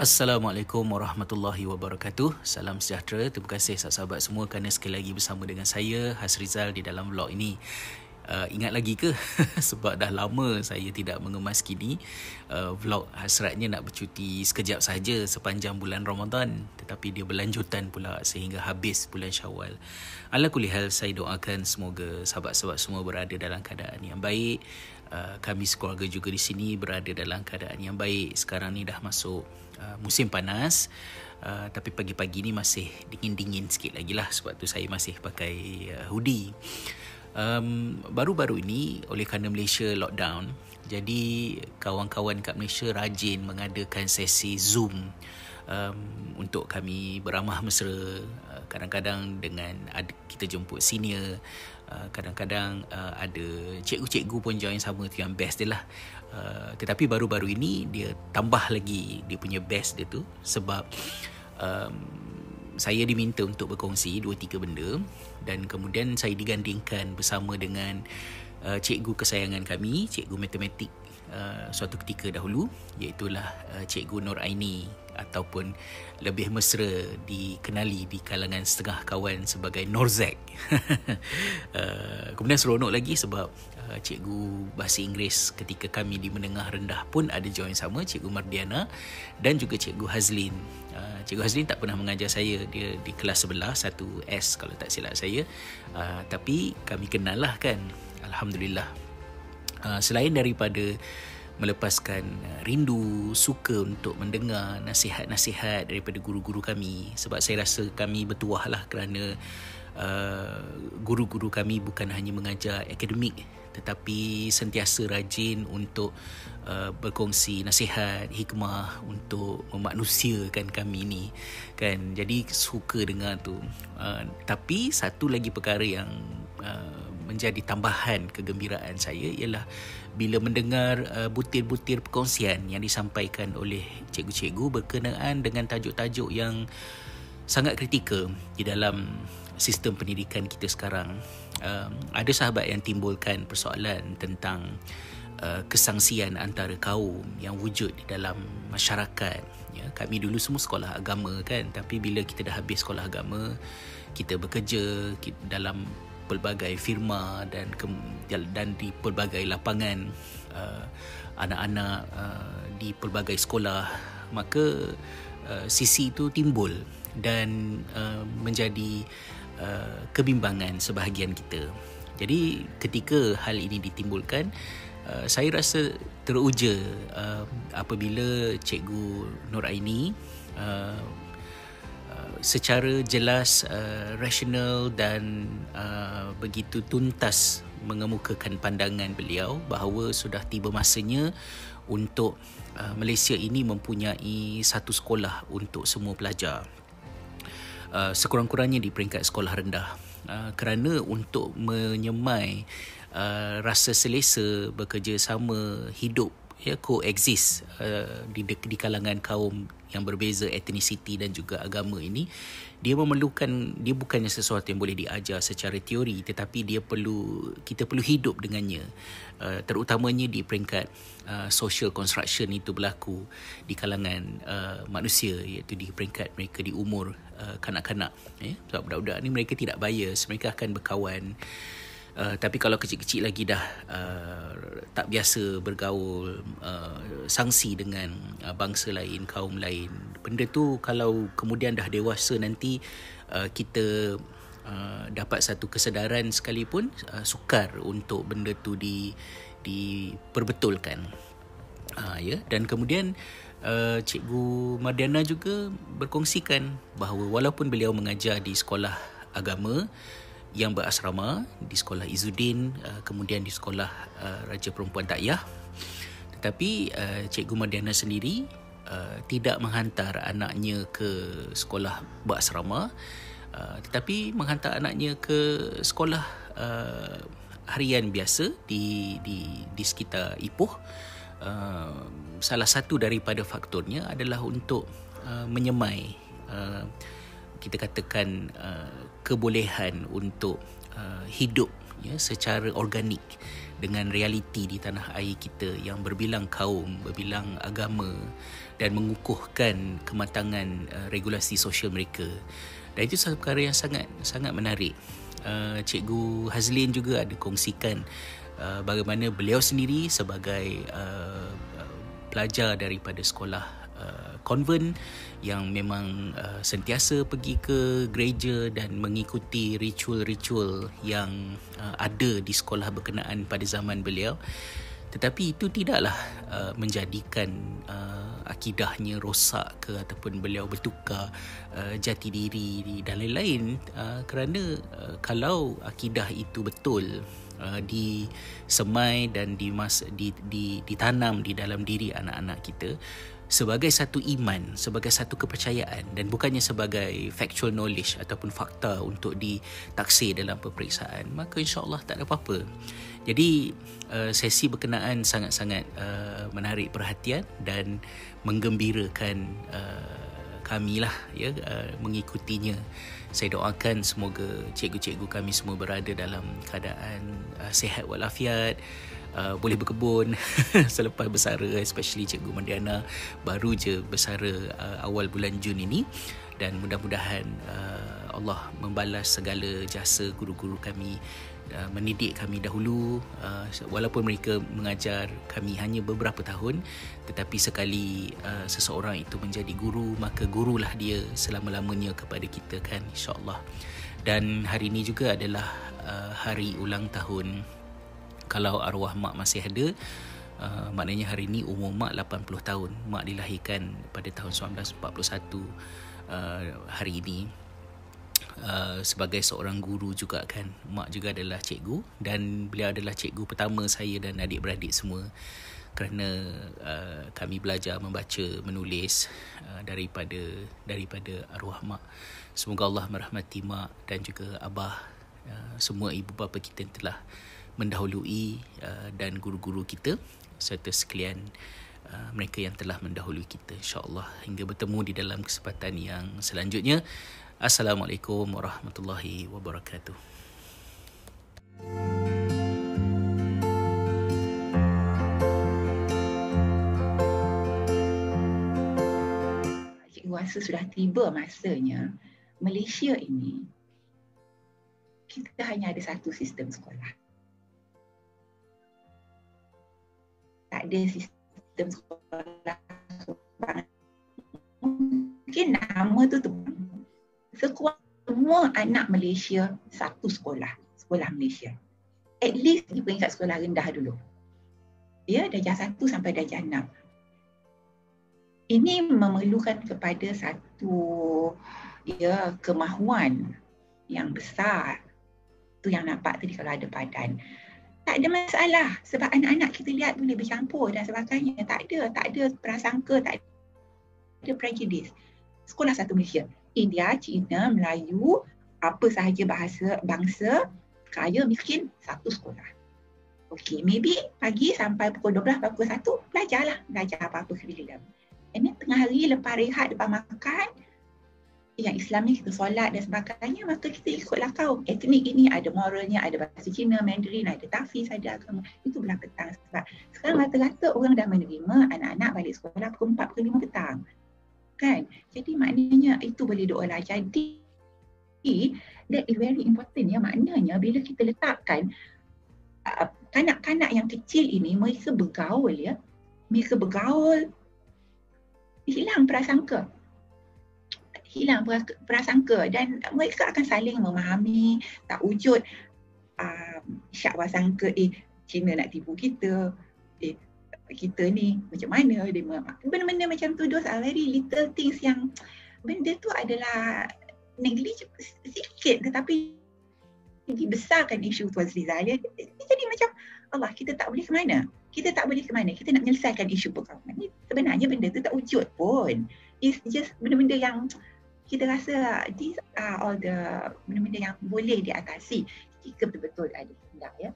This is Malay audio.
Assalamualaikum warahmatullahi wabarakatuh. Salam sejahtera. Terima kasih sahabat-sahabat semua kerana sekali lagi bersama dengan saya Hasrizal di dalam vlog ini. Uh, ingat lagi ke? Sebab dah lama saya tidak mengemas kini uh, vlog hasratnya nak bercuti sekejap saja sepanjang bulan Ramadan tetapi dia berlanjutan pula sehingga habis bulan Syawal. Ala kulihal saya doakan semoga sahabat-sahabat semua berada dalam keadaan yang baik. Uh, kami sekeluarga juga di sini berada dalam keadaan yang baik. Sekarang ni dah masuk Uh, musim panas uh, tapi pagi-pagi ni masih dingin-dingin sikit lagi lah sebab tu saya masih pakai uh, hoodie. Um, baru-baru ini oleh kerana Malaysia lockdown jadi kawan-kawan kat Malaysia rajin mengadakan sesi Zoom um, untuk kami beramah mesra uh, kadang-kadang dengan ad- kita jemput senior uh, kadang-kadang uh, ada cikgu-cikgu pun join sama tu yang best dia lah. Uh, tetapi baru-baru ini dia tambah lagi dia punya best dia tu sebab um, saya diminta untuk berkongsi dua tiga benda dan kemudian saya digandingkan bersama dengan uh, cikgu kesayangan kami cikgu matematik uh, suatu ketika dahulu iaitu uh, cikgu Nur Aini ataupun lebih mesra dikenali di kalangan setengah kawan sebagai Norzek. uh, kemudian seronok lagi sebab uh, cikgu bahasa Inggeris ketika kami di menengah rendah pun ada join sama cikgu Mardiana dan juga cikgu Hazlin. Uh, cikgu Hazlin tak pernah mengajar saya dia di kelas sebelah 1S kalau tak silap saya. Uh, tapi kami kenal lah kan. Alhamdulillah. Uh, selain daripada melepaskan uh, rindu, suka untuk mendengar nasihat-nasihat daripada guru-guru kami sebab saya rasa kami bertuah lah kerana uh, guru-guru kami bukan hanya mengajar akademik tetapi sentiasa rajin untuk uh, berkongsi nasihat hikmah untuk memanusiakan kami ni kan? Jadi suka dengar tu. Uh, tapi satu lagi perkara yang uh, menjadi tambahan kegembiraan saya ialah bila mendengar uh, butir-butir perkongsian yang disampaikan oleh cikgu-cikgu berkenaan dengan tajuk-tajuk yang sangat kritikal di dalam sistem pendidikan kita sekarang. Um, ada sahabat yang timbulkan persoalan tentang uh, kesangsian antara kaum yang wujud di dalam masyarakat. Ya, kami dulu semua sekolah agama kan, tapi bila kita dah habis sekolah agama, kita bekerja kita dalam pelbagai firma dan ke, dan di pelbagai lapangan uh, anak-anak uh, di pelbagai sekolah maka uh, sisi itu timbul dan uh, menjadi uh, kebimbangan sebahagian kita. Jadi ketika hal ini ditimbulkan uh, saya rasa teruja uh, apabila cikgu Nur Aini uh, secara jelas uh, rasional dan uh, begitu tuntas mengemukakan pandangan beliau bahawa sudah tiba masanya untuk uh, Malaysia ini mempunyai satu sekolah untuk semua pelajar. Uh, sekurang-kurangnya di peringkat sekolah rendah. Uh, kerana untuk menyemai uh, rasa selesa bekerjasama hidup ya coexist uh, di di kalangan kaum yang berbeza etnisiti dan juga agama ini dia memerlukan dia bukannya sesuatu yang boleh diajar secara teori tetapi dia perlu kita perlu hidup dengannya. Uh, terutamanya di peringkat uh, social construction itu berlaku di kalangan uh, manusia iaitu di peringkat mereka di umur uh, kanak-kanak ya. Sebab budak-budak ni mereka tidak bias mereka akan berkawan Uh, tapi kalau kecil-kecil lagi dah uh, tak biasa bergaul uh, sangsi dengan uh, bangsa lain, kaum lain. Benda tu kalau kemudian dah dewasa nanti uh, kita uh, dapat satu kesedaran sekalipun uh, sukar untuk benda tu di diperbetulkan. Uh, ya dan kemudian uh, cikgu Mardiana juga berkongsikan bahawa walaupun beliau mengajar di sekolah agama yang berasrama di sekolah Izzuddin uh, kemudian di sekolah uh, Raja Perempuan Takyah tetapi uh, Cikgu Madiana sendiri tidak menghantar anaknya ke sekolah berasrama tetapi menghantar anaknya ke sekolah harian biasa di di di sekitar Ipoh. Salah satu daripada faktornya adalah untuk menyemai kita katakan kebolehan untuk uh, hidup ya secara organik dengan realiti di tanah air kita yang berbilang kaum, berbilang agama dan mengukuhkan kematangan uh, regulasi sosial mereka. Dan itu satu perkara yang sangat sangat menarik. Uh, Cikgu Hazlin juga ada kongsikan uh, bagaimana beliau sendiri sebagai uh, pelajar daripada sekolah uh, konvent yang memang uh, sentiasa pergi ke gereja dan mengikuti ritual-ritual yang uh, ada di sekolah berkenaan pada zaman beliau. Tetapi itu tidaklah uh, menjadikan uh, akidahnya rosak ke ataupun beliau bertukar uh, jati diri dan lain-lain. Uh, kerana uh, kalau akidah itu betul uh, disemai dan dimas di, di ditanam di dalam diri anak-anak kita sebagai satu iman, sebagai satu kepercayaan dan bukannya sebagai factual knowledge ataupun fakta untuk ditaksir dalam peperiksaan, maka insya-Allah tak ada apa-apa. Jadi uh, sesi berkenaan sangat-sangat uh, menarik perhatian dan menggembirakan uh, kami lah ya uh, mengikutinya. Saya doakan semoga cikgu-cikgu kami semua berada dalam keadaan uh, sihat walafiat uh, boleh berkebun selepas bersara especially cikgu Mandiana baru je bersara uh, awal bulan Jun ini. Dan mudah-mudahan uh, Allah membalas segala jasa guru-guru kami uh, mendidik kami dahulu uh, walaupun mereka mengajar kami hanya beberapa tahun tetapi sekali seseorang itu menjadi guru maka gurulah dia selama-lamanya kepada kita kan insyaallah. Dan hari ini juga adalah hari ulang tahun kalau arwah mak masih ada uh, maknanya hari ini umur mak 80 tahun. Mak dilahirkan pada tahun 1941 uh, hari ini. Uh, sebagai seorang guru juga kan mak juga adalah cikgu dan beliau adalah cikgu pertama saya dan adik-beradik semua. Kerana uh, kami belajar membaca menulis uh, daripada daripada arwah mak. Semoga Allah merahmati mak dan juga abah uh, semua ibu bapa kita telah mendahului uh, dan guru-guru kita serta sekalian uh, mereka yang telah mendahului kita insyaallah hingga bertemu di dalam kesempatan yang selanjutnya assalamualaikum warahmatullahi wabarakatuh rasa sudah tiba masanya Malaysia ini kita hanya ada satu sistem sekolah. Tak ada sistem sekolah. Mungkin nama tu tu. Sekuat semua anak Malaysia satu sekolah. Sekolah Malaysia. At least di peringkat sekolah rendah dulu. Ya darjah satu sampai darjah enam. Ini memerlukan kepada satu ya kemahuan yang besar. Tu yang nampak tadi kalau ada padan tak ada masalah sebab anak-anak kita lihat boleh bercampur dan sebagainya. Tak ada tak ada prasangka tak ada prejudice. Sekolah satu Malaysia. India Cina Melayu apa sahaja bahasa bangsa kaya miskin satu sekolah. Okey maybe pagi sampai pukul 12 pukul 1 belajarlah. Belajar apa-apa curriculum and then tengah hari lepas rehat lepas makan yang Islam ni kita solat dan sebagainya maka kita ikutlah kaum. Etnik ini ada moralnya ada bahasa Cina Mandarin ada tafiz ada agama. Itu belah petang sebab sekarang rata-rata orang dah menerima anak-anak balik sekolah pukul 4 pukul 5 petang. Kan? Jadi maknanya itu boleh diolah jadi that is very important ya. Maknanya bila kita letakkan uh, kanak-kanak yang kecil ini mereka bergaul ya. Mereka bergaul hilang prasangka hilang prasangka dan mereka akan saling memahami tak wujud um, syak prasangka eh Cina nak tipu kita eh kita ni macam mana dia benda-benda macam tu those are very little things yang benda tu adalah negligent sikit tetapi dibesarkan isu Tuan Sri Zahir. Jadi macam Allah kita tak boleh ke mana? Kita tak boleh ke mana? Kita nak menyelesaikan isu perkauman ni sebenarnya benda tu tak wujud pun. It's just benda-benda yang kita rasa these are all the benda-benda yang boleh diatasi jika betul-betul ada tindak ya.